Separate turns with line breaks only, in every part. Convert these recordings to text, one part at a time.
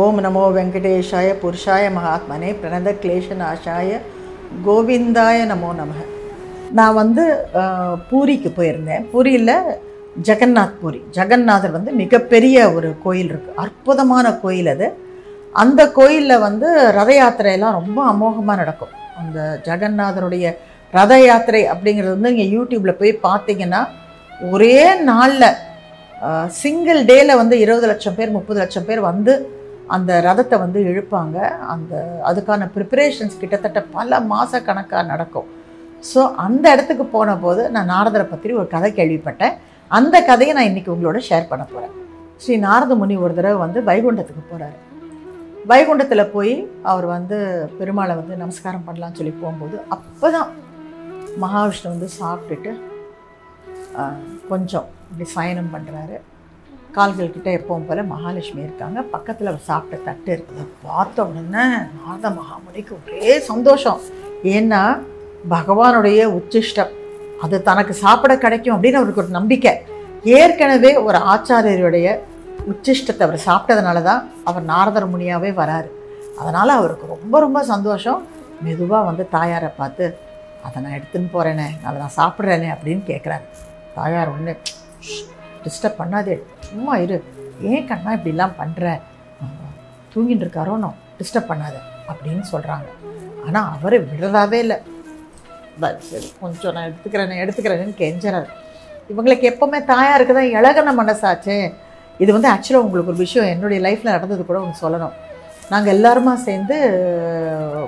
ஓம் நமோ வெங்கடேஷாய புருஷாய மகாத்மனே பிரணத கிளேஷநாசாய கோவிந்தாய நமோ நமக. நான் வந்து பூரிக்கு போயிருந்தேன். பூரியில் ஜெகநாத் பூரி. ஜெகநாதர் வந்து மிகப்பெரிய ஒரு கோயில் இருக்குது அற்புதமான கோயில் அது. அந்த கோயிலில் வந்து ரத யாத்திரையெல்லாம் ரொம்ப அமோகமாக நடக்கும். அந்த ஜெகநாதருடைய ரத யாத்திரை அப்படிங்கிறது வந்து நீங்கள் யூடியூப்பில் போய் பார்த்தீங்கன்னா ஒரே நாளில் சிங்கிள் டேயில் வந்து இருபது லட்சம் பேர் முப்பது லட்சம் பேர் வந்து அந்த ரதத்தை வந்து இழுப்பாங்க. அந்த அதுக்கான ப்ரிப்பரேஷன்ஸ் கிட்டத்தட்ட பல மாத கணக்காக நடக்கும். ஸோ அந்த இடத்துக்கு போன போது நான் நாரதரை பற்றி ஒரு கதை கேள்விப்பட்டேன். அந்த கதையை நான் இன்றைக்கி உங்களோட ஷேர் பண்ண போகிறேன் ஸ்ரீ நாரத முனி ஒரு தடவை வந்து வைகுண்டத்துக்கு போகிறாரு வைகுண்டத்தில் போய் அவர் வந்து பெருமாளை வந்து நமஸ்காரம் பண்ணலாம்னு சொல்லி போகும்போது அப்போ தான் மகாவிஷ்ணு வந்து சாப்பிட்டுட்டு கொஞ்சம் இப்படி சயனம் பண்ணுறாரு கால்கள் கிட்ட எப்பவும் போல் மகாலட்சுமி இருக்காங்க. பக்கத்தில் அவர் சாப்பிட்ட தட்டு இருக்குது. பார்த்த உடனே நாரத மகாமுனிக்கு ஒரே சந்தோஷம். ஏன்னா பகவானுடைய உச்சிஷ்டம் அது தனக்கு சாப்பிட கிடைக்கும் அப்படின்னு அவருக்கு ஒரு நம்பிக்கை. ஏற்கனவே ஒரு ஆச்சாரியருடைய உச்சிஷ்டத்தை அவர் சாப்பிட்டதுனால தான் அவர் நாரதர் முனியாவே வராரு. அதனால் அவருக்கு ரொம்ப ரொம்ப சந்தோஷம். மெதுவாக வந்து தாயாரை பார்த்து அதை நான் எடுத்துன்னு போகிறேனே அதை நான் சாப்பிட்றேனே அப்படின்னு கேட்குறாரு தாயார் ஒன்று டிஸ்டர்ப் பண்ணாதே. சும்மா இரு. ஏன் கண்ணா இப்படிலாம் பண்ணுற தூங்கிட்டு இருக்காரோனோ டிஸ்டர்ப் பண்ணாத அப்படின்னு சொல்கிறாங்க ஆனால் அவரை விடுறதாவே இல்லை. ப- சரி கொஞ்சம் நான் எடுத்துக்கிறேன் எடுத்துக்கிறேன்னு கெஞ்சுறாரு. இவங்களுக்கு எப்போவுமே தாயாக இருக்க தான் இழகன மனசாச்சே. இது வந்து ஆக்சுவலாக உங்களுக்கு ஒரு விஷயம் என்னுடைய லைஃப்பில் நடந்தது கூட ஒன்று சொல்லணும். நாங்கள் எல்லாருமா சேர்ந்து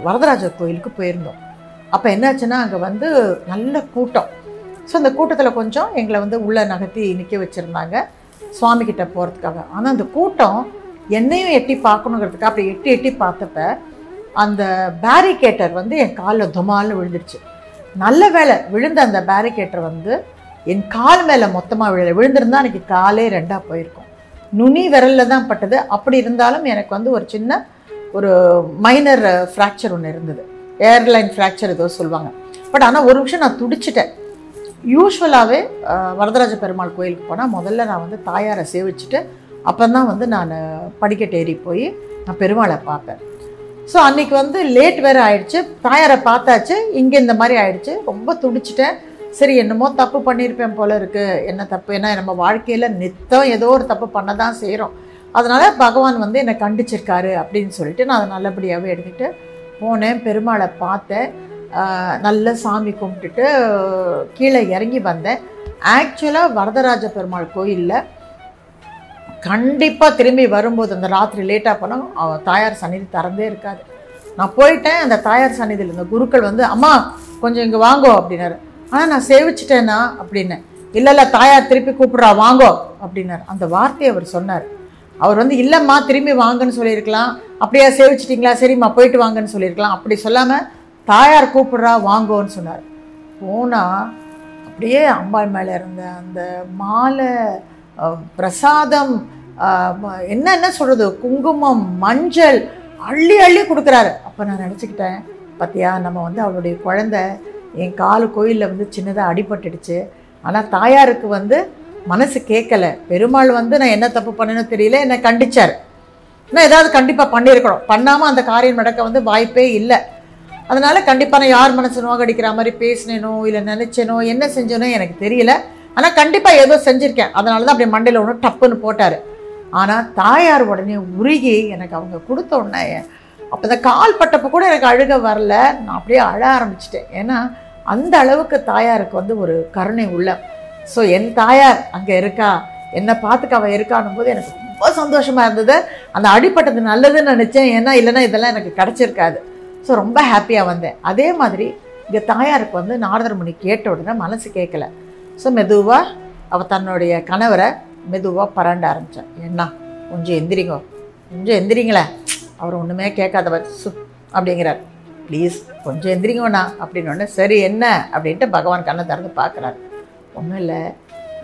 வரதராஜர் கோயிலுக்கு போயிருந்தோம். அப்போ என்னாச்சுன்னா அங்கே வந்து நல்ல கூட்டம். ஸோ அந்த கூட்டத்தில் கொஞ்சம் எங்களை வந்து உள்ளே நகர்த்தி நிற்க வச்சுருந்தாங்க. சுவாமி கிட்ட போகிறதுக்காக ஆனால் அந்த கூட்டம் என்னையும் எட்டி பார்க்கணுங்கிறதுக்காக அப்படி எட்டி எட்டி பார்த்தப்ப அந்த பேரிகேட்டர் வந்து என் காலில் துமால்னு விழுந்துருச்சு. நல்ல வேளை விழுந்த அந்த பேரிகேட்டர் வந்து என் கால் மேலே மொத்தமாக விழு விழுந்திருந்தா எனக்கு காலே ரெண்டாக போயிருக்கும். நுனி விரலில் தான் பட்டது. அப்படி இருந்தாலும் எனக்கு வந்து ஒரு சின்ன ஒரு மைனர் ஃப்ராக்சர் ஒன்று இருந்தது. ஏர்லைன் ஃப்ராக்சர் ஏதோ சொல்லுவாங்க. பட் ஆனால் ஒரு நிமிஷம் நான் துடிச்சிட்டேன். யூஸ்வலாகவே வரதராஜ பெருமாள் கோயிலுக்கு போனால் முதல்ல நான் வந்து தாயாரை சேவிச்சுட்டு அப்போ தான் வந்து நான் படிக்கட்டு ஏறி போய் நான் பெருமாளை பார்ப்பேன் ஸோ அன்னைக்கு வந்து லேட் வேறு ஆயிடுச்சு. தாயாரை பார்த்தாச்சு இங்கே இந்த மாதிரி ஆயிடுச்சு. ரொம்ப துடிச்சிட்டேன். சரி என்னமோ தப்பு பண்ணியிருப்பேன் போல இருக்குது என்ன தப்பு? ஏன்னா நம்ம வாழ்க்கையில் நித்தம் ஏதோ ஒரு தப்பு பண்ண தான் செய்கிறோம் அதனால் பகவான் வந்து என்னை கண்டிச்சிருக்காரு அப்படின்னு சொல்லிட்டு நான் அதை நல்லபடியாகவே எடுத்துகிட்டு போனேன். பெருமாளை பார்த்தேன். நல்ல சாமி கும்பிட்டுட்டு கீழே இறங்கி வந்தேன். ஆக்சுவலாக வரதராஜ பெருமாள் கோயிலில் கண்டிப்பாக திரும்பி வரும்போது அந்த ராத்திரி லேட்டாக போனால் அவ தாயார் சந்நிதி திறந்தே இருக்காது. நான் போயிட்டேன் அந்த தாயார் சந்நிதியில் இந்த குருக்கள் வந்து அம்மா கொஞ்சம் இங்கே வாங்கோ அப்படின்னாரு. ஆனால் நான் சேவிச்சிட்டேன்னா அப்படின்னு இல்லை இல்லை தாயார் திருப்பி கூப்பிட்றா வாங்கோ அப்படின்னாரு. அந்த வார்த்தையை அவர் சொன்னார். அவர் வந்து இல்லைம்மா திரும்பி வாங்கன்னு சொல்லியிருக்கலாம். அப்படியே சேவிச்சிட்டிங்களா? சரிம்மா போயிட்டு வாங்கன்னு சொல்லியிருக்கலாம். அப்படி சொல்லாமல் தாயார் கூப்பிட்றா வாங்கோன்னு சொன்னார். போனால் அப்படியே அம்பாள் மேலே இருந்த அந்த மாலை பிரசாதம் என்னென்ன சொல்கிறது குங்குமம் மஞ்சள் அள்ளி அள்ளி கொடுக்குறாரு. அப்போ நான் நினச்சிக்கிட்டேன் பார்த்தியா நம்ம வந்து அவளுடைய குழந்தை என் கால் கோயிலில் வந்து சின்னதாக அடிபட்டுடுச்சு. ஆனால் தாயாருக்கு வந்து மனசு கேட்கல பெருமாள் வந்து நான் என்ன தப்பு பண்ணேன்னு தெரியல என்னை கண்டிச்சார். நான் ஏதாவது கண்டிப்பாக பண்ணியிருக்கணும். பண்ணாமல் அந்த காரியம் நடக்க வந்து வாய்ப்பே இல்லை. அதனால கண்டிப்பாக நான் யார் மனசு நோகடிக்கிற மாதிரி பேசினேனோ இல்லை நினச்சேனோ என்ன செஞ்சேனோ எனக்கு தெரியல. ஆனால் கண்டிப்பாக ஏதோ செஞ்சுருக்கேன். அதனால தான் அப்படி மண்டையில் ஒன்று டப்புன்னு போட்டார். ஆனால் தாயார் உடனே உருகி எனக்கு அவங்க கொடுத்த உடனே அப்போ இந்த கால் பட்டப்போ கூட எனக்கு அழுக வரல. நான் அப்படியே அழ ஆரம்பிச்சிட்டேன். ஏன்னா அந்த அளவுக்கு தாயாருக்கு வந்து ஒரு கருணை உள்ள. ஸோ என் தாயார் அங்கே இருக்கா? என்னை பார்த்துக்க அவள் இருக்கானும் போது எனக்கு ரொம்ப சந்தோஷமாக இருந்தது. அந்த அடிப்பட்டது நல்லதுன்னு நினச்சேன். ஏன்னா இல்லைன்னா இதெல்லாம் எனக்கு கிடச்சிருக்காது. ஸோ ரொம்ப ஹாப்பியாக வந்தேன். அதே மாதிரி இங்கே தாயாருக்கு வந்து நாரதர் முனி கேட்ட உடனே மனசு கேட்கல ஸோ மெதுவாக அவள் தன்னுடைய கணவரை மெதுவாக பரண்ட ஆரம்பித்தான் என்ன கொஞ்சம் எந்திரிங்கோ. கொஞ்சம் எந்திரிங்களேன் அவர் ஒன்றுமே கேட்காதவர் சு அப்படிங்கிறார். ப்ளீஸ் கொஞ்சம் எந்திரிங்கண்ணா. அப்படின்னு சரி என்ன? அப்படின்ட்டு பகவான் கண்ணை திறந்து பார்க்குறாரு. ஒன்றும் இல்லை.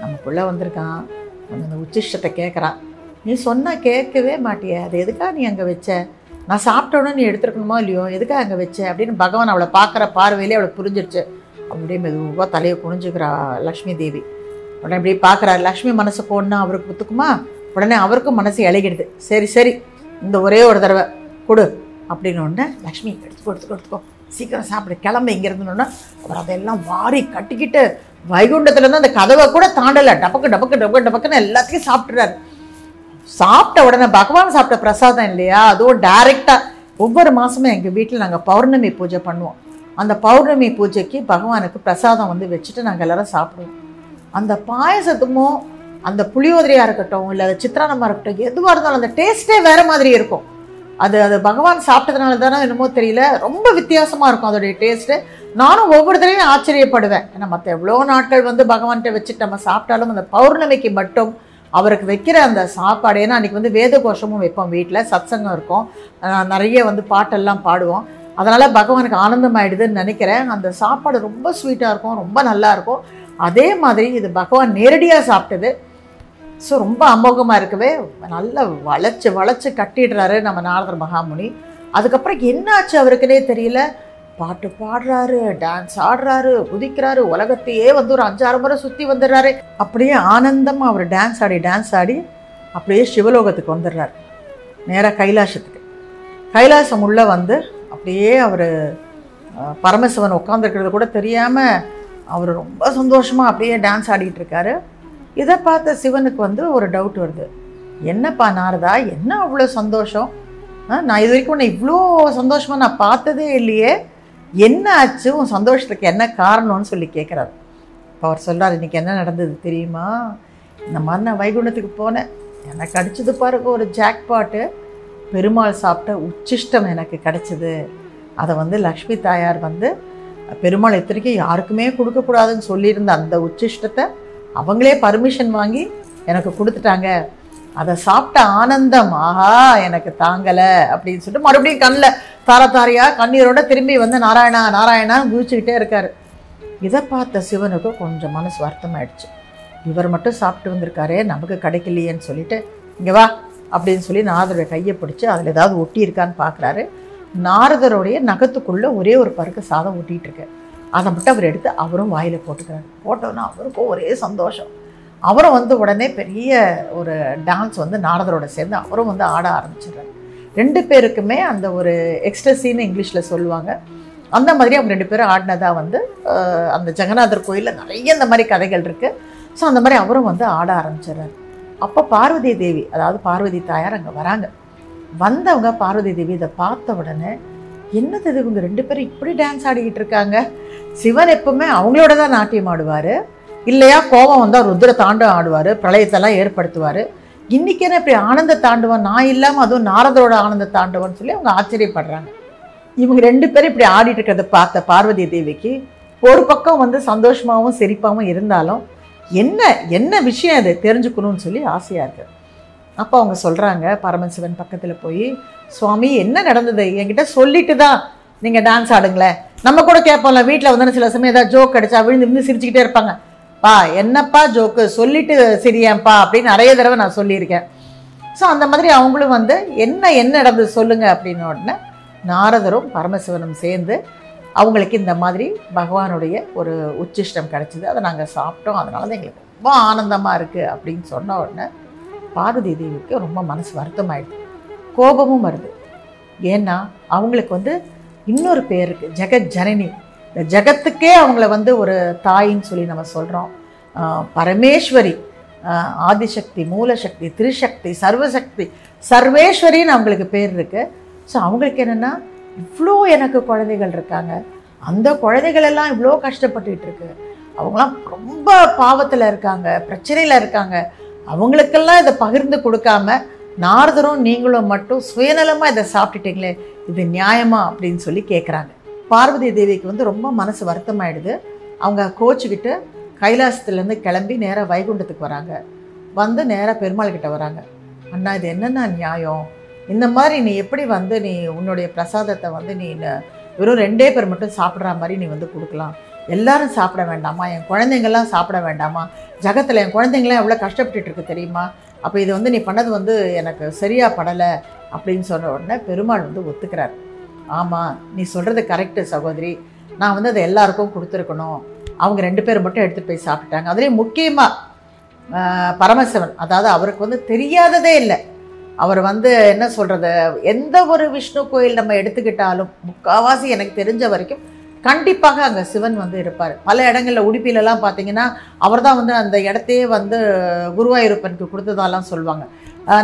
நமக்குள்ளே வந்திருக்கான். கொஞ்சம் அந்த உச்சிஷ்டத்தை கேட்குறான் நீ சொன்னால் கேட்கவே மாட்டியே. அது எதுக்காக நீ அங்கே வச்ச? நான் சாப்பிட்ட உடனே நீ எடுத்துருக்கணுமோ இல்லையோ? எதுக்காக அங்கே வச்ச? அப்படின்னு பகவான் அவளை பார்க்குற பார்வையிலே அவளை புரிஞ்சிருச்சு. அப்படியே மெதுவாக தலையை குனிஞ்சுக்கிறா லக்ஷ்மி தேவி. உடனே இப்படி பார்க்குறாரு லக்ஷ்மி மனசு போடனா அவருக்கு ஒத்துக்குமா? உடனே அவருக்கும் மனசு இழகிடுது சரி சரி இந்த ஒரே ஒரு தடவை கொடு. அப்படின்னு உடனே லக்ஷ்மி எடுத்துக்கோ எடுத்துக்கோ எடுத்துக்கோ சீக்கிரம் சாப்பிடு கிளம்பு இங்கேருந்துன்னா அவர் அதெல்லாம் வாரி கட்டிக்கிட்டு வைகுண்டத்துலேருந்து அந்த கதவை கூட தாண்டலை. டபக்கு டபக்கு டபக்கு டபக்குன்னு எல்லாத்தையும் சாப்பிட்றாரு சாப்பிட்ட உடனே பகவான் சாப்பிட்ட பிரசாதம் இல்லையா? அதுவும் டைரெக்டாக ஒவ்வொரு மாதமும் எங்கள் வீட்டில் நாங்கள் பௌர்ணமி பூஜை பண்ணுவோம். அந்த பௌர்ணமி பூஜைக்கு பகவானுக்கு பிரசாதம் வந்து வச்சுட்டு நாங்கள் எல்லாரும் சாப்பிடுவோம். அந்த பாயசத்துமோ அந்த புளியோதரையாக இருக்கட்டும் இல்லை அது சித்திரானமாக இருக்கட்டும் எதுவாக இருந்தாலும் அந்த டேஸ்ட்டே வேறு மாதிரி இருக்கும். அது அது பகவான் சாப்பிட்டதுனால தானே என்னமோ தெரியல. ரொம்ப வித்தியாசமாக இருக்கும் அதோடைய டேஸ்ட்டு நானும் ஒவ்வொரு தடவையும் ஆச்சரியப்படுவேன். ஏன்னா மற்ற எவ்வளோ நாட்கள் வந்து பகவான்கிட்ட வச்சுட்டு நம்ம சாப்பிட்டாலும் அந்த பௌர்ணமிக்கு மட்டும் அவருக்கு வைக்கிற அந்த சாப்பாடு ஏன்னா அன்றைக்கி வந்து வேத கோஷமும் வைப்போம் வீட்டில் சத்சங்கம் இருக்கும். நிறைய வந்து பாட்டெல்லாம் பாடுவோம். அதனால் பகவானுக்கு ஆனந்தம் ஆகிடுதுன்னு நினைக்கிறேன். அந்த சாப்பாடு ரொம்ப ஸ்வீட்டாக இருக்கும் ரொம்ப நல்லா இருக்கும். அதே மாதிரி இது பகவான் நேரடியாக சாப்பிட்டது. ஸோ ரொம்ப அமோகமாக இருக்கவே நல்லா வளைச்சு வளைச்சு கட்டிடுறாரு நம்ம நாரதர் மகாமுனி. அதுக்கப்புறம் என்னாச்சு அவருக்குன்னே தெரியல. பாட்டு பாடுறாரு டான்ஸ் ஆடுறாரு குதிக்கிறாரு உலகத்தையே வந்து ஒரு அஞ்சாறு முறை சுற்றி வந்துடுறாரு. அப்படியே ஆனந்தமாக அவர் டான்ஸ் ஆடி டான்ஸ் ஆடி அப்படியே சிவலோகத்துக்கு வந்துடுறாரு. நேராக கைலாசத்துக்கு. கைலாசம் உள்ளே வந்து அப்படியே அவர் பரமசிவன் உட்காந்துருக்கிறது கூட தெரியாமல் அவர் ரொம்ப சந்தோஷமாக அப்படியே டான்ஸ் ஆடிட்டு இருக்காரு. இதை பார்த்த சிவனுக்கு வந்து ஒரு டவுட் வருது. என்னப்பா நாரதா என்ன அவ்வளோ சந்தோஷம்? நான் இது வரைக்கும் உன்னை இவ்வளோ சந்தோஷமாக நான் பார்த்ததே இல்லையே. என்ன ஆச்சு உன் சந்தோஷத்துக்கு என்ன காரணம்னு சொல்லி கேட்குறாரு இப்போ அவர் சொல்கிறார் இன்னைக்கு என்ன நடந்தது தெரியுமா? இந்த மாதிரி நான் வைகுண்டத்துக்கு போனேன். எனக்கு கிடச்சது பாருங்க ஒரு ஜாக்பாட்டு பெருமாள் சாப்பிட்ட உச்சிஷ்டம் எனக்கு கிடச்சிது. அதை வந்து லக்ஷ்மி தாயார் வந்து பெருமாள் இத்தனைக்கும் யாருக்குமே கொடுக்கக்கூடாதுன்னு சொல்லியிருந்த அந்த உச்சிஷ்டத்தை அவங்களே பர்மிஷன் வாங்கி எனக்கு கொடுத்துட்டாங்க. அதை சாப்பிட்ட ஆனந்தம் ஆஹா எனக்கு தாங்கலை அப்படின்னு சொல்லிட்டு மறுபடியும் கண்ணில் தார தாரையாக கண்ணீரோட திரும்பி வந்து நாராயணா நாராயணா குதிச்சுக்கிட்டே இருக்கார். இதை பார்த்த சிவனுக்கு கொஞ்சம் மனசு வருத்தமாயிடுச்சு. இவர் மட்டும் சாப்பிட்டு வந்திருக்காரே நமக்கு கிடைக்கலையேன்னு சொல்லிட்டு இங்கே வா அப்படின்னு சொல்லி நாரதருடைய கையை பிடிச்சி அதில் ஏதாவது ஒட்டி இருக்கான்னு பார்க்குறாரு நாரதருடைய நகத்துக்குள்ளே ஒரே ஒரு பருக்க சாதம் ஒட்டிகிட்டு இருக்கேன் அதை மட்டும் அவர் எடுத்து அவரும் வாயில் போட்டுக்கிறாரு. போட்டோன்னா அவருக்கும் ஒரே சந்தோஷம். அவரும் வந்து உடனே பெரிய ஒரு டான்ஸ் வந்து நாரதரோட சேர்ந்து அவரும் வந்து ஆட ஆரம்பிச்சிடுறாரு. ரெண்டு பேருக்குமே அந்த ஒரு எக்ஸ்ட்ரஸின்னு இங்கிலீஷில் சொல்லுவாங்க. அந்த மாதிரி அவங்க ரெண்டு பேரும் ஆடினதாக வந்து அந்த ஜெகநாதர் கோயிலில் நிறைய இந்த மாதிரி கதைகள் இருக்குது ஸோ அந்த மாதிரி அவரும் வந்து ஆட ஆரம்பிச்சிடுறாரு. அப்போ பார்வதி தேவி அதாவது பார்வதி தாயார் அங்கே வராங்க. வந்தவங்க பார்வதி தேவி இதை பார்த்த உடனே என்னது இது இவங்க ரெண்டு பேரும் இப்படி டான்ஸ் ஆடிக்கிட்டு இருக்காங்க? சிவன் எப்பவுமே அவங்களோட தான் நாட்டியம் ஆடுவார். இல்லையா? கோபம் வந்தால் ருத்ர தாண்டவம் ஆடுவார் பிரளயத்தெல்லாம் ஏற்படுத்துவார். இன்றைக்கேன்னு என்ன இப்படி ஆனந்த தாண்டவம்? நான் இல்லாமல் அதுவும் நாரதரோட ஆனந்த தாண்டவம்னு சொல்லி அவங்க ஆச்சரியப்படுறாங்க. இவங்க ரெண்டு பேரும் இப்படி ஆடிட்டு இருக்கிறத பார்த்த பார்வதி தேவிக்கு ஒரு பக்கம் வந்து சந்தோஷமாகவும் சிரிப்பாகவும் இருந்தாலும் என்ன என்ன விஷயம் அது? தெரிஞ்சுக்கணும்னு சொல்லி ஆசையாக இருக்குது அப்போ அவங்க சொல்கிறாங்க பரமசிவன் பக்கத்தில் போய் சுவாமி என்ன நடந்தது? என்கிட்ட சொல்லிட்டு தான் நீங்கள் டான்ஸ் ஆடுங்களேன் நம்ம கூட கேட்போம்ல வீட்டில் வந்து சில சமயம் ஏதாவது ஜோக் அடிச்சா விழுந்து விழுந்து சிரிச்சுக்கிட்டே இருப்பாங்க. பா என்னப்பா ஜோக்கு? சொல்லிட்டு சிரியேன்ப்பா அப்படின்னு நிறைய தடவை நான் சொல்லியிருக்கேன். ஸோ அந்த மாதிரி அவங்களும் வந்து என்ன என்ன நடந்தது சொல்லுங்க அப்படின்னு உடனே நாரதரும் பரமசிவனும் சேர்ந்து அவங்களுக்கு இந்த மாதிரி பகவானுடைய ஒரு உச்சிஷ்டம் கிடச்சிது. அதை நாங்கள் சாப்பிட்டோம். அதனால தான் எங்களுக்கு ரொம்ப ஆனந்தமாக இருக்குது அப்படின்னு சொன்ன உடனே பார்வதி தேவிக்கு ரொம்ப மனசு வருத்தமாயிடுது. கோபமும் வருது. ஏன்னா அவங்களுக்கு வந்து இன்னொரு பேர் இருக்குது ஜெகத் ஜனனி இந்த ஜெகத்துக்கே அவங்கள வந்து ஒரு தாயின்னு சொல்லி நம்ம சொல்கிறோம் பரமேஸ்வரி ஆதிசக்தி மூலசக்தி திரிசக்தி சர்வசக்தி சர்வேஸ்வரின்னு அவங்களுக்கு பேர் இருக்குது ஸோ அவங்களுக்கு என்னென்னா இவ்வளோ எனக்கு குழந்தைகள் இருக்காங்க. அந்த குழந்தைகள் எல்லாம் இவ்வளோ கஷ்டப்பட்டுக்கிட்டு இருக்கு. அவங்களாம் ரொம்ப பாவத்தில் இருக்காங்க பிரச்சனையில் இருக்காங்க. அவங்களுக்கெல்லாம் இதை பகிர்ந்து கொடுக்காம நாரதரும் நீங்களும் மட்டும் சுயநலமாக இதை சாப்பிட்டுட்டீங்களே இது நியாயமா அப்படின்னு சொல்லி கேட்குறாங்க பார்வதி தேவிக்கு வந்து ரொம்ப மனசு வருத்தமாயிடுது. அவங்க கோச்சுக்கிட்டு கைலாசத்துலேருந்து கிளம்பி நேராக வைகுண்டத்துக்கு வராங்க. வந்து நேராக பெருமாள் கிட்ட வராங்க. அண்ணா இது என்னென்ன நியாயம்? இந்த மாதிரி நீ எப்படி வந்து நீ உன்னுடைய பிரசாதத்தை வந்து நீ வெறும் ரெண்டே பேர் மட்டும் சாப்பிட்ற மாதிரி நீ வந்து கொடுக்கலாம். எல்லாரும் சாப்பிட வேண்டாமா? என் குழந்தைங்கள்லாம் சாப்பிட வேண்டாமா? ஜகத்தில் என் குழந்தைங்களாம் எவ்வளோ கஷ்டப்பட்டுட்டு இருக்கு தெரியுமா? அப்போ இது வந்து நீ பண்ணது வந்து எனக்கு சரியாக படலை. அப்படின்னு சொன்ன உடனே பெருமாள் வந்து ஒத்துக்கிறார். ஆமாம் நீ சொல்கிறது கரெக்டு சகோதரி. நான் வந்து அதை எல்லாருக்கும் கொடுத்துருக்கணும். அவங்க ரெண்டு பேர் மட்டும் எடுத்துகிட்டு போய் சாப்பிட்டாங்க அதுலேயும் முக்கியமாக பரமசிவன் அதாவது அவருக்கு வந்து தெரியாததே இல்லை. அவர் வந்து என்ன சொல்கிறது எந்த ஒரு விஷ்ணு கோயில் நம்ம எடுத்துக்கிட்டாலும் முக்காவாசி எனக்கு தெரிஞ்ச வரைக்கும் கண்டிப்பாக அங்கே சிவன் வந்து இருப்பார். பல இடங்களில் உடுப்பிலலாம் பார்த்தீங்கன்னா அவர் தான் வந்து அந்த இடத்தையே வந்து குருவாயூரப்பனுக்கு கொடுத்ததாலாம் சொல்லுவாங்க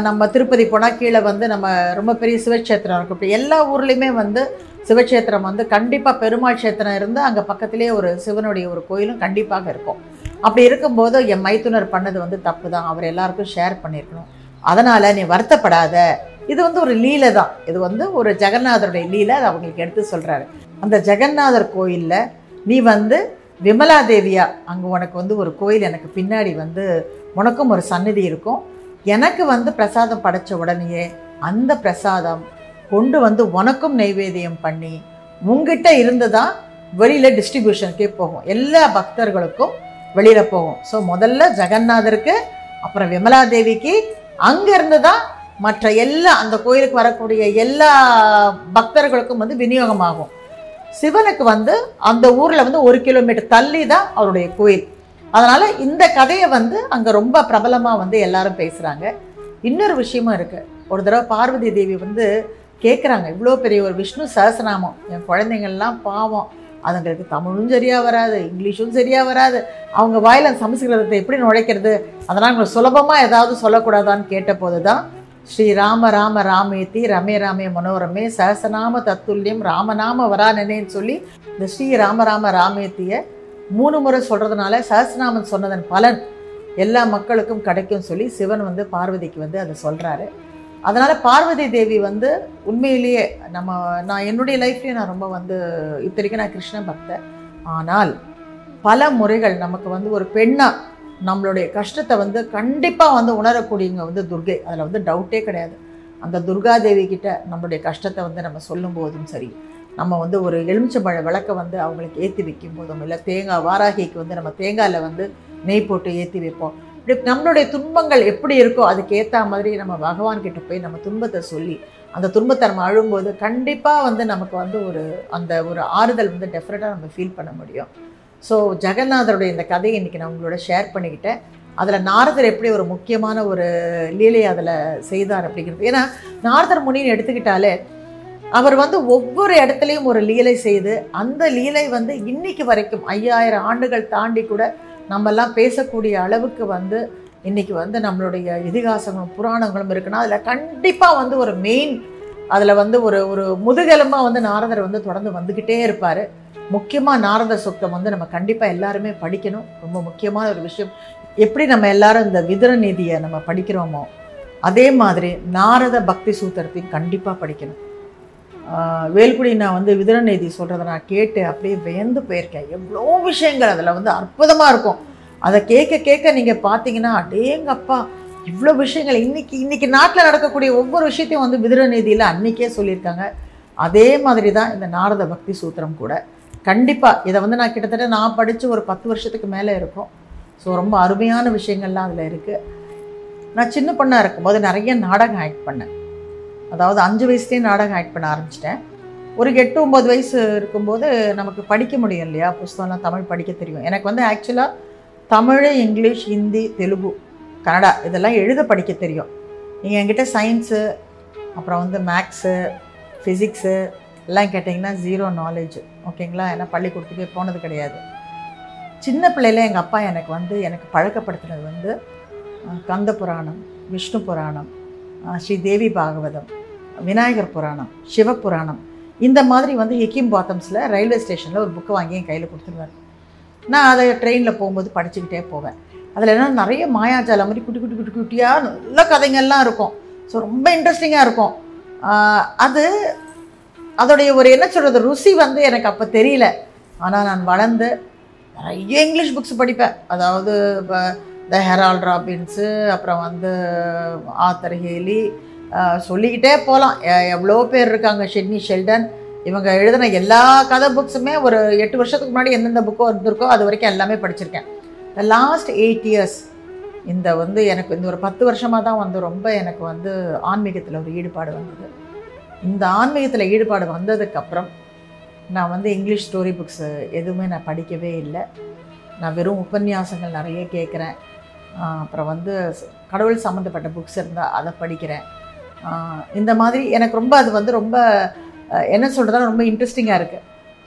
நம்ம திருப்பதி போனால் கீழே வந்து நம்ம ரொம்ப பெரிய சிவக்ஷேத்திரம் இருக்கும். இப்போ எல்லா ஊர்லேயுமே வந்து சிவக்ஷேத்திரம் வந்து கண்டிப்பாக பெருமாள் க்ஷேத்திரம் இருந்து அங்கே பக்கத்துலேயே ஒரு சிவனுடைய ஒரு கோயிலும் கண்டிப்பாக இருக்கும். அப்படி இருக்கும்போது என் மைத்துனர் பண்ணது வந்து தப்பு தான் அவர் எல்லாருக்கும் ஷேர் பண்ணியிருக்கணும் அதனால் நீ வருத்தப்படாத. இது வந்து ஒரு லீலை தான். இது வந்து ஒரு ஜெகநாதருடைய லீலை அதை அவங்களுக்கு எடுத்து சொல்கிறாரு அந்த ஜெகநாதர் கோயிலில் நீ வந்து விமலா தேவியா அங்கே உனக்கு வந்து ஒரு கோயில் எனக்கு பின்னாடி வந்து உனக்கும் ஒரு சந்நிதி இருக்கும். எனக்கு வந்து பிரசாதம் படைச்ச உடனேயே அந்த பிரசாதம் கொண்டு வந்து உனக்கும் நைவேத்தியம் பண்ணி உங்ககிட்ட இருந்து தான் வெளியில் டிஸ்ட்ரிபியூஷனுக்கே போகும். எல்லா பக்தர்களுக்கும் வெளியில் போகும். ஸோ முதல்ல ஜெகநாதருக்கு அப்புறம் விமலா தேவிக்கு அங்கேருந்து தான் மற்ற எல்லா அந்த கோயிலுக்கு வரக்கூடிய எல்லா பக்தர்களுக்கும் வந்து விநியோகமாகும். சிவனுக்கு வந்து அந்த ஊரில் வந்து ஒரு கிலோமீட்டர் தள்ளி தான் அவருடைய கோயில். அதனால் இந்த கதையை வந்து அங்கே ரொம்ப பிரபலமாக வந்து எல்லாரும் பேசுகிறாங்க இன்னொரு விஷயமும் இருக்குது ஒரு தடவை பார்வதி தேவி வந்து கேட்குறாங்க இவ்வளோ பெரிய ஒரு விஷ்ணு சஹஸ்ரநாமம் என் குழந்தைங்கள்லாம் பாவம். அதுங்களுக்கு தமிழும் சரியாக வராது இங்கிலீஷும் சரியாக வராது. அவங்க வாயில அந்த சமஸ்கிருதத்தை எப்படி நுழைக்கிறது? அதனால் அவங்களுக்கு சுலபமாக ஏதாவது சொல்லக்கூடாதான்னு கேட்ட போது தான் ஸ்ரீ ராம ராம ராமேத்தி ரமே ராமே மனோரமே சஹசநாம தத்துல்யம் ராமநாம வரானனேன்னு சொல்லி இந்த ஸ்ரீ ராம ராம ராமேத்தியை மூணு முறை சொல்கிறதுனால சஹஸ்ரநாமன் சொன்னதன் பலன் எல்லா மக்களுக்கும் கிடைக்கும் சொல்லி சிவன் வந்து பார்வதிக்கு வந்து அதை சொல்கிறாரு அதனால் பார்வதி தேவி வந்து உண்மையிலேயே நம்ம நான் என்னுடைய லைஃப்லேயே நான் ரொம்ப வந்து இத்தனைக்கும் நான் கிருஷ்ண பக்தன். ஆனால் பல முறைகள் நமக்கு வந்து ஒரு பெண்ணாக நம்மளுடைய கஷ்டத்தை வந்து கண்டிப்பாக வந்து உணரக்கூடியவங்க வந்து துர்கை. அதில் வந்து டவுட்டே கிடையாது. அந்த துர்கா தேவி கிட்ட நம்மளுடைய கஷ்டத்தை வந்து நம்ம சொல்லும் போதும் சரி நம்ம வந்து ஒரு எலுமிச்சம்பழ விளக்கை வந்து அவங்களுக்கு ஏற்றி வைக்கும் போதும் இல்லை தேங்காய் வாராகிக்கு வந்து நம்ம தேங்காயில் வந்து நெய் போட்டு ஏற்றி வைப்போம். இப்படி நம்மளுடைய துன்பங்கள் எப்படி இருக்கோ அதுக்கு ஏற்ற மாதிரி நம்ம பகவான்கிட்ட போய் நம்ம துன்பத்தை சொல்லி அந்த துன்பத்தை நம்ம அழும்போது கண்டிப்பாக வந்து நமக்கு வந்து ஒரு அந்த ஒரு ஆறுதல் வந்து டெஃபினட்டாக நம்ம ஃபீல் பண்ண முடியும். ஸோ ஜெகநாதருடைய இந்த கதையை இன்றைக்கி நான் உங்களோட ஷேர் பண்ணிக்கிட்டேன். அதில் நாரதர் எப்படி ஒரு முக்கியமான ஒரு லீலையை அதில் செய்தார் அப்படிங்கிறது. ஏன்னா நாரதர் முனின்னு எடுத்துக்கிட்டாலே அவர் வந்து ஒவ்வொரு இடத்துலையும் ஒரு லீலை செய்து அந்த லீலை வந்து இன்னைக்கு வரைக்கும் ஐயாயிரம் ஆண்டுகள் தாண்டி கூட நம்மெல்லாம் பேசக்கூடிய அளவுக்கு வந்து இன்றைக்கி வந்து நம்மளுடைய இதிகாசங்களும் புராணங்களும் இருக்குன்னா அதில் கண்டிப்பாக வந்து ஒரு மெயின் அதில் வந்து ஒரு ஒரு முதுகெலும்பாக வந்து நாரதர் வந்து தொடர்ந்து வந்துக்கிட்டே இருப்பார். முக்கியமாக நாரத சுத்தம் வந்து நம்ம கண்டிப்பாக எல்லாருமே படிக்கணும். ரொம்ப முக்கியமான ஒரு விஷயம். எப்படி நம்ம எல்லாரும் இந்த விதுர நீதியை நம்ம படிக்கிறோமோ அதே மாதிரி நாரத பக்தி சூத்திரத்தையும் கண்டிப்பாக படிக்கணும். வேல்குடி நான் வந்து விதுர நிதி சொல்கிறத நான் கேட்டு அப்படியே வியந்து போயிருக்கேன். எவ்வளோ விஷயங்கள் அதில் வந்து அற்புதமாக இருக்கும். அதை கேட்க கேட்க நீங்கள் பார்த்தீங்கன்னா அடேங்கப்பா இவ்வளோ விஷயங்கள் இன்னைக்கு இன்னைக்கு நாட்டில் நடக்கக்கூடிய ஒவ்வொரு விஷயத்தையும் வந்து விதுர நீதியில் சொல்லியிருக்காங்க. அதே மாதிரி தான் இந்த நாரத பக்தி சூத்திரம் கூட. கண்டிப்பாக இதை வந்து நான் கிட்டத்தட்ட நான் படித்து ஒரு பத்து வருஷத்துக்கு மேலே இருக்கும். ஸோ ரொம்ப அருமையான விஷயங்கள்லாம் அதில் இருக்குது நான் சின்ன பொண்ணாக இருக்கும்போது நிறைய நாடகம் ஆக்ட் பண்ணேன். அதாவது அஞ்சு வயசுலேயே நாடகம் ஆக்ட் பண்ண ஆரம்பிச்சிட்டேன். ஒரு எட்டு ஒம்பது வயசு இருக்கும்போது நமக்கு படிக்க முடியும் இல்லையா? புஸ்தகம்லாம் தமிழ் படிக்க தெரியும். எனக்கு வந்து ஆக்சுவலாக தமிழ் இங்கிலீஷ் ஹிந்தி தெலுங்கு கன்னடா இதெல்லாம் எழுத படிக்க தெரியும். நீங்கள் என்கிட்ட சயின்ஸு அப்புறம் வந்து மேக்ஸு ஃபிசிக்ஸு எல்லாம் கேட்டிங்கன்னா ஜீரோ நாலேஜ் ஓகேங்களா ஏன்னா பள்ளிக்கூடத்துக்கே போனது கிடையாது. சின்ன பிள்ளையில எங்கள் அப்பா எனக்கு வந்து எனக்கு பழக்கப்படுத்தினது வந்து கந்த புராணம் விஷ்ணு புராணம் ஸ்ரீ தேவி பாகவதம் விநாயகர் புராணம் சிவபுராணம் இந்த மாதிரி வந்து ஹிக்கிம் பாத்தம்ஸில் ரயில்வே ஸ்டேஷனில் ஒரு புக்கு வாங்கி என் கையில் கொடுத்துருவார். நான் அதை ட்ரெயினில் போகும்போது படிச்சுக்கிட்டே போவேன். அதில் என்ன நிறைய மாயாஜாலம் மாதிரி குட்டி குட்டி குட்டி குட்டியாக நல்ல கதைங்கள்லாம் இருக்கும். ஸோ ரொம்ப இன்ட்ரெஸ்டிங்காக இருக்கும். அது அதோடைய ஒரு என்ன சொல்கிறது ருசி வந்து எனக்கு அப்போ தெரியல. ஆனால் நான் வளர்ந்து நிறைய இங்கிலீஷ் புக்ஸ் படிப்பேன். அதாவது இப்போ த ஹெரால்ட் ராபின்ஸு அப்புறம் வந்து ஆத்தர் ஹேலி சொல்லிக்கிட்டே போகலாம் எவ்வளோ பேர் இருக்காங்க ஷெட்னி ஷெல்டன் இவங்க எழுதின எல்லா கதை புக்ஸுமே ஒரு எட்டு வருஷத்துக்கு முன்னாடி எந்தெந்த புக்கோ இருந்திருக்கோ அது வரைக்கும் எல்லாமே படிச்சிருக்கேன். லாஸ்ட் எயிட் இயர்ஸ் இந்த வந்து எனக்கு இந்த ஒரு பத்து வருஷமாக தான் வந்து ரொம்ப எனக்கு வந்து ஆன்மீகத்தில் ஒரு ஈடுபாடு வந்தது. இந்த ஆன்மீகத்தில் ஈடுபாடு வந்ததுக்கப்புறம் நான் வந்து இங்கிலீஷ் ஸ்டோரி புக்ஸு எதுவுமே நான் படிக்கவே இல்லை. நான் வெறும் உபன்யாசங்கள் நிறைய கேட்குறேன். அப்புறம் வந்து கடவுள் சம்மந்தப்பட்ட புக்ஸ் இருந்தால் அதை படிக்கிறேன். இந்த மாதிரி எனக்கு ரொம்ப அது வந்து ரொம்ப என்ன சொல்கிறதுனா ரொம்ப இன்ட்ரெஸ்டிங்காக இருக்குது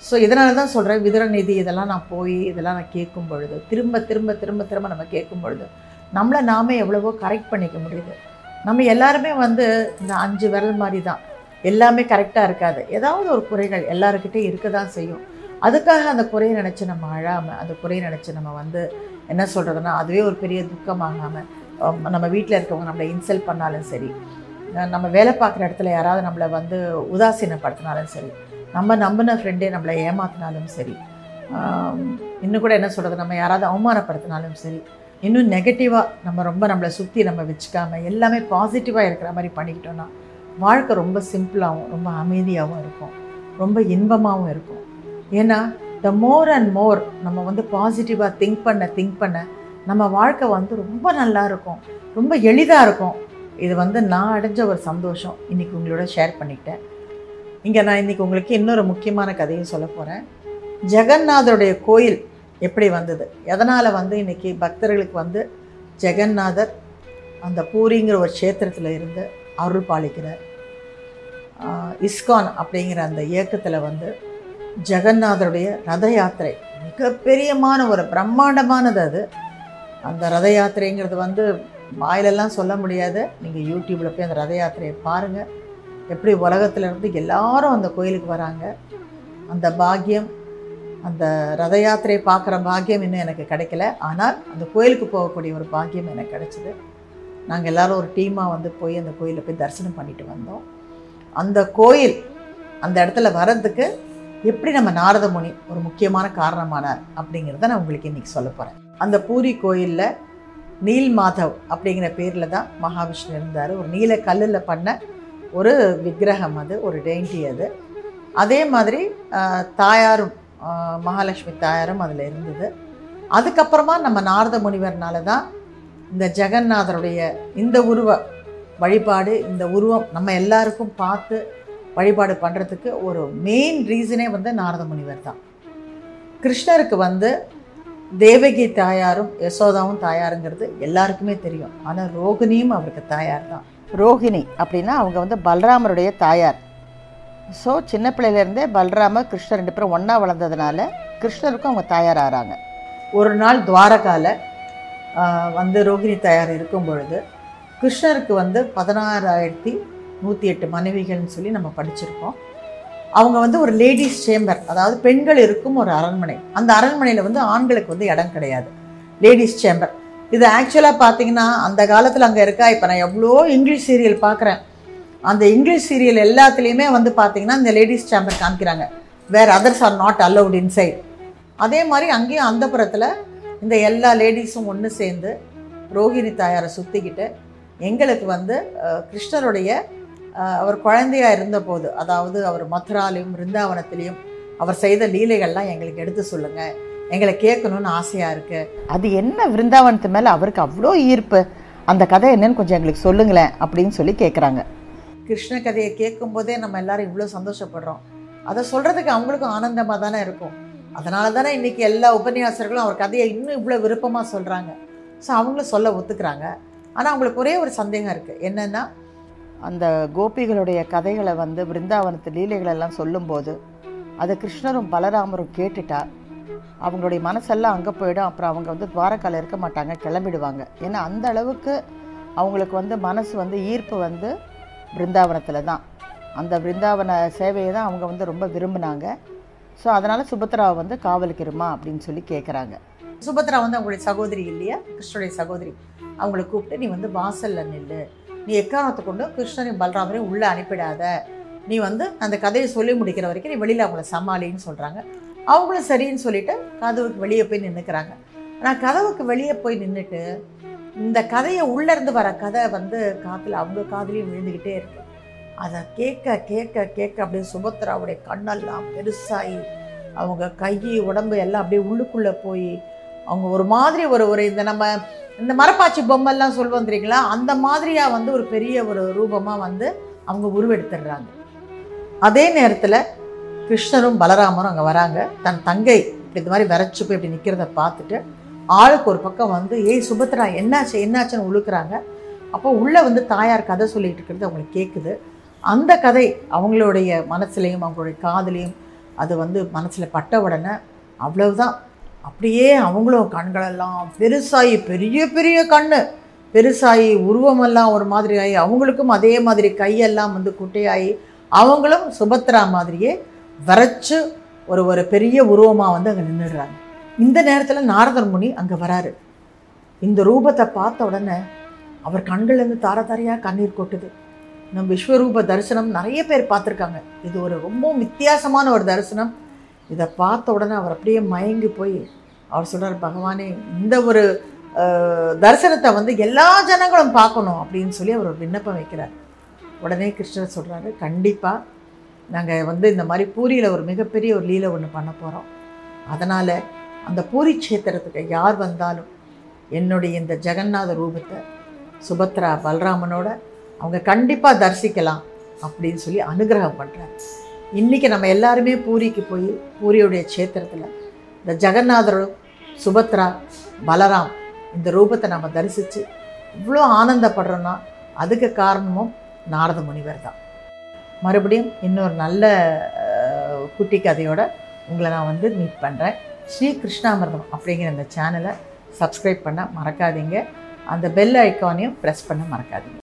ஸோ இதனால தான் சொல்கிறேன் விதுரநிதி இதெல்லாம் நான் போய் இதெல்லாம் நான் கேட்கும் பொழுது திரும்ப திரும்ப திரும்ப திரும்ப நம்ம கேட்கும் பொழுது நம்மளை நாமே எவ்வளவோ கரெக்ட் பண்ணிக்க முடியுது. நம்ம எல்லாருமே வந்து இந்த அஞ்சு விரல் மாதிரி தான். எல்லாமே கரெக்டாக இருக்காது. ஏதாவது ஒரு குறைகள் எல்லாருக்கிட்டே இருக்க தான் செய்யும். அதுக்காக அந்த குறையை நினச்சி நம்ம அழாமல் அந்த குறையை நினச்சி நம்ம வந்து என்ன சொல்கிறதுனா அதுவே ஒரு பெரிய துக்கமாகாமல் நம்ம வீட்டில் இருக்கவங்க நம்மளை இன்சல்ட் பண்ணாலும் சரி நம்ம வேலை பார்க்குற இடத்துல யாராவது நம்மளை வந்து உதாசீனப்படுத்தினாலும் சரி நம்ம நம்பின ஃப்ரெண்டே நம்மளை ஏமாத்தினாலும் சரி இன்னும் கூட என்ன சொல்கிறது நம்ம யாராவது அவமானப்படுத்தினாலும் சரி இன்னும் நெகட்டிவாக நம்ம ரொம்ப நம்மளை சுற்றி நம்ம வச்சுக்காமல் எல்லாமே பாசிட்டிவாக இருக்கிற மாதிரி பண்ணிக்கிட்டோன்னா வாழ்க்கை ரொம்ப சிம்பிளாகவும் ரொம்ப அமைதியாகவும் இருக்கும் ரொம்ப இன்பமாகவும் இருக்கும். ஏன்னா த மோர் அண்ட் மோர் நம்ம வந்து பாசிட்டிவாக திங்க் பண்ண திங்க் பண்ண நம்ம வாழ்க்கை வந்து ரொம்ப நல்லா இருக்கும் ரொம்ப எளிதாக இருக்கும். இது வந்து நான் அடைஞ்ச ஒரு சந்தோஷம். இன்றைக்கி உங்களோட ஷேர் பண்ணிக்கிட்டேன். இங்கே நான் இன்றைக்கி உங்களுக்கு இன்னொரு முக்கியமான கதையும் சொல்ல போகிறேன் ஜெகநாதருடைய கோயில் எப்படி வந்தது? எதனால் வந்து இன்றைக்கி பக்தர்களுக்கு வந்து ஜெகநாதர் அந்த பூரிங்கிற ஒரு க்ஷேத்திரத்தில் இருந்து அருள் பாலிக்கிறார்? இஸ்கான் அப்படிங்கிற அந்த இயக்கத்தில் வந்து ஜெகநாதருடைய ரத யாத்திரை மிகப்பெரியமான ஒரு பிரம்மாண்டமானது அது. அந்த ரத யாத்திரைங்கிறது வந்து வாயிலெல்லாம் சொல்ல முடியாது. நீங்கள் யூடியூப்பில் போய் அந்த ரத யாத்திரையை பாருங்கள் எப்படி உலகத்துல இருந்து எல்லாரும் அந்த கோயிலுக்கு வராங்க. அந்த பாக்கியம் அந்த ரத யாத்திரையை பார்க்குற பாக்கியம் இன்னும் எனக்கு கிடைக்கல. ஆனால் அந்த கோயிலுக்கு போகக்கூடிய ஒரு பாக்கியம் எனக்கு கிடைச்சிது. நாங்கள் எல்லாரும் ஒரு டீமாக வந்து போய் அந்த கோயிலில் போய் தரிசனம் பண்ணிட்டு வந்தோம். அந்த கோயில் அந்த இடத்துல வர்றதுக்கு எப்படி நம்ம நாரத முனி ஒரு முக்கியமான காரணமானார் அப்படிங்கிறத நான் உங்களுக்கு இன்றைக்கி சொல்ல போகிறேன் அந்த பூரி கோயிலில் நீல் மாதவ் அப்படிங்கிற பேரில் தான் மகாவிஷ்ணு இருந்தார். ஒரு நீல கல்லில் பண்ண ஒரு விக்கிரகம் அது ஒரு டெயின்டி அது. அதே மாதிரி தாயாரும் மகாலட்சுமி தாயாரும் அதில் இருந்தது. அதுக்கப்புறமா நம்ம நாரத முனிவர்னால தான் இந்த ஜெகநாதருடைய இந்த உருவ வழிபாடு இந்த உருவம் நம்ம எல்லாருக்கும் பார்த்து வழிபாடு பண்ணுறதுக்கு ஒரு மெயின் ரீசனே வந்து நாரத முனிவர் தான். கிருஷ்ணருக்கு வந்து தேவகி தாயாரும் யசோதாவும் தாயாருங்கிறது எல்லாருக்குமே தெரியும். ஆனால் ரோகிணியும் அவருக்கு தாயார் தான் ரோகிணி அப்படின்னா அவங்க வந்து பல்ராமருடைய தாயார். ஸோ சின்ன பிள்ளையிலேருந்தே பல்ராம கிருஷ்ணர் ரெண்டு பேரும் ஒன்றா வளர்ந்ததுனால கிருஷ்ணருக்கும் அவங்க தாயார் ஆகிறாங்க ஒரு நாள் துவாரகால வந்து ரோகிணி தாயார் இருக்கும் பொழுது கிருஷ்ணருக்கு வந்து பதினாறாயிரத்தி நூற்றி எட்டு மனைவிகள்னு சொல்லி நம்ம படிச்சிருக்கோம். அவங்க வந்து ஒரு லேடிஸ் சேம்பர் அதாவது பெண்கள் இருக்கும் ஒரு அரண்மனை. அந்த அரண்மனையில் வந்து ஆண்களுக்கு வந்து இடம் கிடையாது. லேடிஸ் சேம்பர் இது ஆக்சுவலாக பார்த்தீங்கன்னா அந்த காலத்தில் அங்கே இருக்கா? இப்போ நான் எவ்வளோ இங்கிலீஷ் சீரியல் பார்க்குறேன். அந்த இங்கிலீஷ் சீரியல் எல்லாத்துலேயுமே வந்து பார்த்தீங்கன்னா இந்த லேடிஸ் சேம்பர் காமிக்கிறாங்க. Where others are not allowed inside அதே மாதிரி அங்கேயும் அந்த இந்த எல்லா லேடிஸும் ஒன்று சேர்ந்து ரோஹிணி தாயாரை சுற்றிக்கிட்டு எங்களுக்கு வந்து கிருஷ்ணருடைய அவர் குழந்தையா இருந்தபோது அதாவது அவர் மதுராலையும் பிருந்தாவனத்திலையும் அவர் செய்த லீலைகள்லாம் எங்களுக்கு எடுத்து சொல்லுங்கள் எங்களை கேட்கணும்னு ஆசையாக இருக்குது
அது என்ன பிருந்தாவனத்து மேலே அவருக்கு அவ்வளோ ஈர்ப்பு? அந்த கதை என்னன்னு கொஞ்சம் எங்களுக்கு சொல்லுங்களேன் அப்படின்னு சொல்லி கேட்குறாங்க
கிருஷ்ண கதையை கேட்கும்போதே நம்ம எல்லாரும் இவ்வளோ சந்தோஷப்படுறோம். அதை சொல்கிறதுக்கு அவங்களுக்கும் ஆனந்தமாக தானே இருக்கும். அதனால தானே இன்றைக்கி எல்லா உபன்யாசர்களும் அவர் கதையை இன்னும் இவ்வளோ விருப்பமாக சொல்கிறாங்க ஸோ அவங்களும் சொல்ல ஒத்துக்கிறாங்க. ஆனால் அவங்களுக்கு ஒரே ஒரு சந்தேகம் இருக்குது என்னென்னா
அந்த கோபிகளுடைய கதைகளை வந்து பிருந்தாவனத்து லீலைகளெல்லாம் சொல்லும்போது அதை கிருஷ்ணரும் பலராமரும் கேட்டுட்டா அவங்களுடைய மனசெல்லாம் அங்கே போயிடும். அப்புறம் அவங்க வந்து துவாரக்கால இருக்க மாட்டாங்க கிளம்பிடுவாங்க. ஏன்னா அந்த அளவுக்கு அவங்களுக்கு வந்து மனசு வந்து ஈர்ப்பு வந்து பிருந்தாவனத்தில் தான். அந்த பிருந்தாவன சேவையை தான் அவங்க வந்து ரொம்ப விரும்பினாங்க. ஸோ அதனால் சுபத்ராவை வந்து காவலுக்கு இருமா அப்படின்னு சொல்லி கேட்குறாங்க
சுபத்ரா வந்து அவங்களுடைய சகோதரி இல்லையா? கிருஷ்ணனுடைய சகோதரி. அவங்கள கூப்பிட்டு நீ வந்து வாசலில் நில்லு. நீ எக்காரணத்தை கொண்டு கிருஷ்ணரையும் பலராமரையும் உள்ளே அனுப்பிடாத. நீ வந்து அந்த கதையை சொல்லி முடிக்கிற வரைக்கும் நீ வெளியில் அவங்கள சமாளின்னு சொல்கிறாங்க அவங்களும் சரின்னு சொல்லிவிட்டு கதவுக்கு வெளியே போய் நின்றுக்கிறாங்க ஆனால் கதவுக்கு வெளியே போய் நின்றுட்டு இந்த கதையை உள்ளேருந்து வர கதை வந்து காற்றுல அவங்க காதலையும் விழுந்துக்கிட்டே இருக்கு. அதை கேட்க கேட்க கேட்க அப்படியே சுபத்ராவுடைய கண்ணெல்லாம் பெருசாகி அவங்க கை உடம்பு எல்லாம் அப்படியே உள்ளுக்குள்ளே போய் அவங்க ஒரு மாதிரி ஒரு ஒரு இந்த நம்ம இந்த மரப்பாச்சி பொம்மைலாம் சொல்லுவோம் தெரியுங்களா அந்த மாதிரியாக வந்து ஒரு பெரிய ஒரு ரூபமாக வந்து அவங்க உருவெடுத்துடுறாங்க. அதே நேரத்தில் கிருஷ்ணரும் பலராமரும் அங்கே வராங்க. தன் தங்கை இப்படி இந்த மாதிரி வரைச்சி போய் இப்படி நிற்கிறத பார்த்துட்டு ஆளுக்கு ஒரு பக்கம் வந்து ஏய் சுபத்ரா என்னாச்சு? என்னாச்சுன்னு உழுக்கிறாங்க. அப்போ உள்ளே வந்து தாயார் கதை சொல்லிகிட்டு இருக்கிறது அவங்களுக்கு கேட்குது அந்த கதை அவங்களுடைய மனசுலையும் அவங்களுடைய காதலையும் அது வந்து மனசில் பட்ட உடனே அவ்வளவுதான். அப்படியே அவங்களும் கண்களெல்லாம் பெருசாகி பெரிய பெரிய கண் பெருசாகி உருவமெல்லாம் ஒரு மாதிரி ஆகி அவங்களுக்கும் அதே மாதிரி கையெல்லாம் வந்து குட்டையாகி அவங்களும் சுபத்ரா மாதிரியே வரைச்சு ஒரு ஒரு பெரிய உருவமாக வந்து அங்கே நின்றுடுறாங்க. இந்த நேரத்தில் நாரதர் முனி அங்கே வராரு. இந்த ரூபத்தை பார்த்த உடனே அவர் கண்கள்லேருந்து தார தாரையாக கண்ணீர் கொட்டுது. நம்ம விஸ்வரூப தரிசனம் நிறைய பேர் பார்த்துருக்காங்க. இது ஒரு ரொம்ப வித்தியாசமான ஒரு தரிசனம். இதை பார்த்த உடனே அவர் அப்படியே மயங்கி போய் அவர் சொல்கிறார் பகவானே இந்த ஒரு தரிசனத்தை வந்து எல்லா ஜனங்களும் பார்க்கணும் அப்படின்னு சொல்லி அவர் ஒரு விண்ணப்பம் வைக்கிறார். உடனே கிருஷ்ணர் சொல்கிறாரு கண்டிப்பாக நாங்கள் வந்து இந்த மாதிரி பூரியில் ஒரு மிகப்பெரிய ஒரு லீலை ஒன்று பண்ண போகிறோம் அதனால் அந்த பூரி கஷேத்திரத்துக்கு யார் வந்தாலும் என்னுடைய இந்த ஜெகநாத ரூபத்தை சுபத்ரா பலராமனோட அவங்க கண்டிப்பாக தரிசிக்கலாம் அப்படின்னு சொல்லி அனுகிரகம் பண்ணுறாரு இன்றைக்கி நம்ம எல்லாருமே பூரிக்கு போய் பூரியுடைய க்ஷேத்திரத்தில் இந்த ஜெகநாதரும் சுபத்ரா பலராம் இந்த ரூபத்தை நம்ம தரிசித்து இவ்வளோ ஆனந்தப்படுறோன்னா அதுக்கு காரணமும் நாரத முனிவர் தான். மறுபடியும் இன்னொரு நல்ல குட்டி கதையோட உங்களை நான் வந்து மீட் பண்ணுறேன் ஸ்ரீ கிருஷ்ணாமிர்தம் அப்படிங்கிற இந்த சேனலை சப்ஸ்கிரைப் பண்ண மறக்காதீங்க. அந்த பெல் ஐக்கானையும் ப்ரெஸ் பண்ண மறக்காதீங்க.